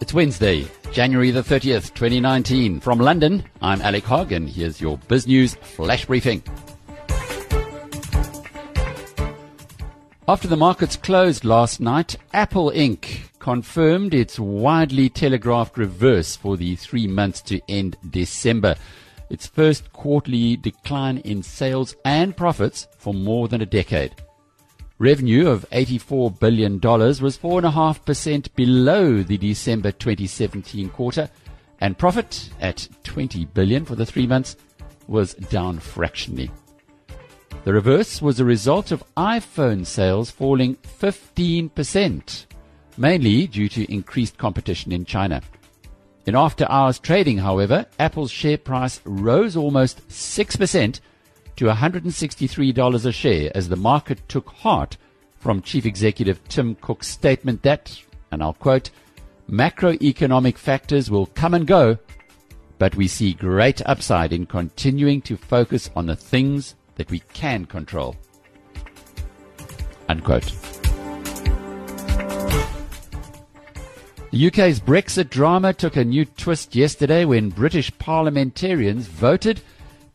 It's Wednesday, January the 30th, 2019. From London, I'm Alec Hogg, and here's your Biz News Flash Briefing. After the markets closed last night, Apple Inc. confirmed its widely telegraphed reverse for the three months to end December. Its first quarterly decline in sales and profits for more than a decade. Revenue of $84 billion was 4.5% below the December 2017 quarter, and profit at 20 billion for the three months was down fractionally. The reverse was a result of iPhone sales falling 15%, mainly due to increased competition in China. In after hours trading, however, Apple's share price rose almost 6% to $163 a share as the market took heart from Chief Executive Tim Cook's statement that, and I'll quote, macroeconomic factors will come and go, but we see great upside in continuing to focus on the things that we can control. Unquote. The UK's Brexit drama took a new twist yesterday when British parliamentarians voted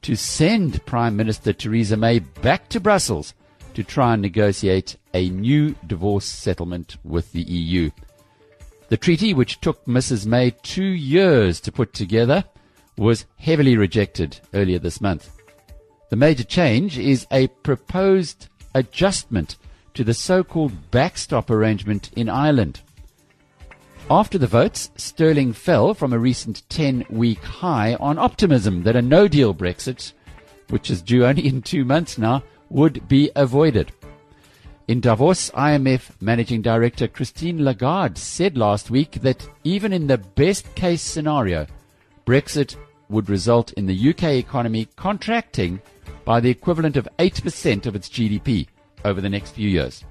to send Prime Minister Theresa May back to Brussels to try and negotiate a new divorce settlement with the EU. The treaty, which took Mrs. May two years to put together, was heavily rejected earlier this month. The major change is a proposed adjustment to the so-called backstop arrangement in Ireland. After the votes, sterling fell from a recent 10 week high on optimism that a no deal Brexit, which is due only in two months now, would be avoided. In Davos, IMF Managing Director Christine Lagarde said last week that even in the best case scenario, Brexit would result in the UK economy contracting by the equivalent of 8% of its GDP over the next few years.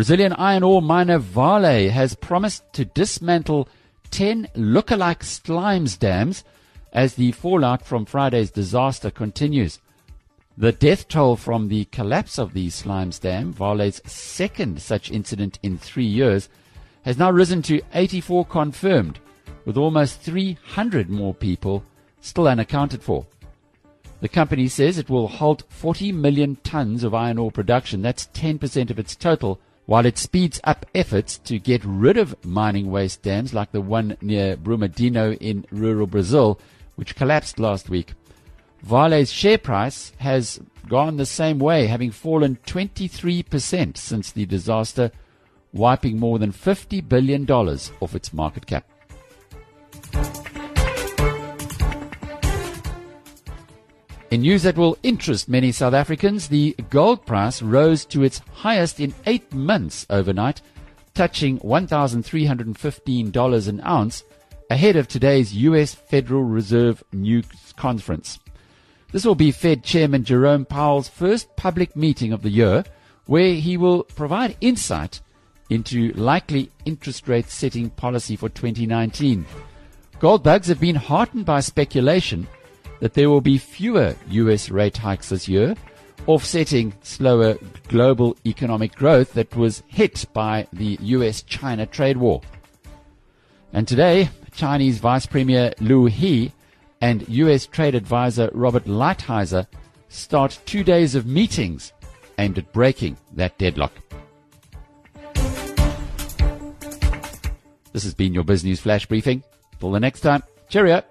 Brazilian iron ore miner Vale has promised to dismantle 10 look-alike slimes dams as the fallout from Friday's disaster continues. The death toll from the collapse of the slimes dam, Vale's second such incident in three years, has now risen to 84 confirmed, with almost 300 more people still unaccounted for. The company says it will halt 40 million tons of iron ore production, that's 10% of its total, while it speeds up efforts to get rid of mining waste dams like the one near Brumadinho in rural Brazil, which collapsed last week. Vale's share price has gone the same way, having fallen 23% since the disaster, wiping more than $50 billion off its market cap. In news that will interest many South Africans, the gold price rose to its highest in eight months overnight, touching $1,315 an ounce ahead of today's U.S. Federal Reserve news conference. This will be Fed Chairman Jerome Powell's first public meeting of the year, where he will provide insight into likely interest rate setting policy for 2019. Gold bugs have been heartened by speculation that there will be fewer US rate hikes this year, offsetting slower global economic growth that was hit by the US China trade war. And today, Chinese Vice Premier Liu He and US trade advisor Robert Lighthizer start two days of meetings aimed at breaking that deadlock. This has been your Biz News Flash Briefing. Till the next time, cheerio.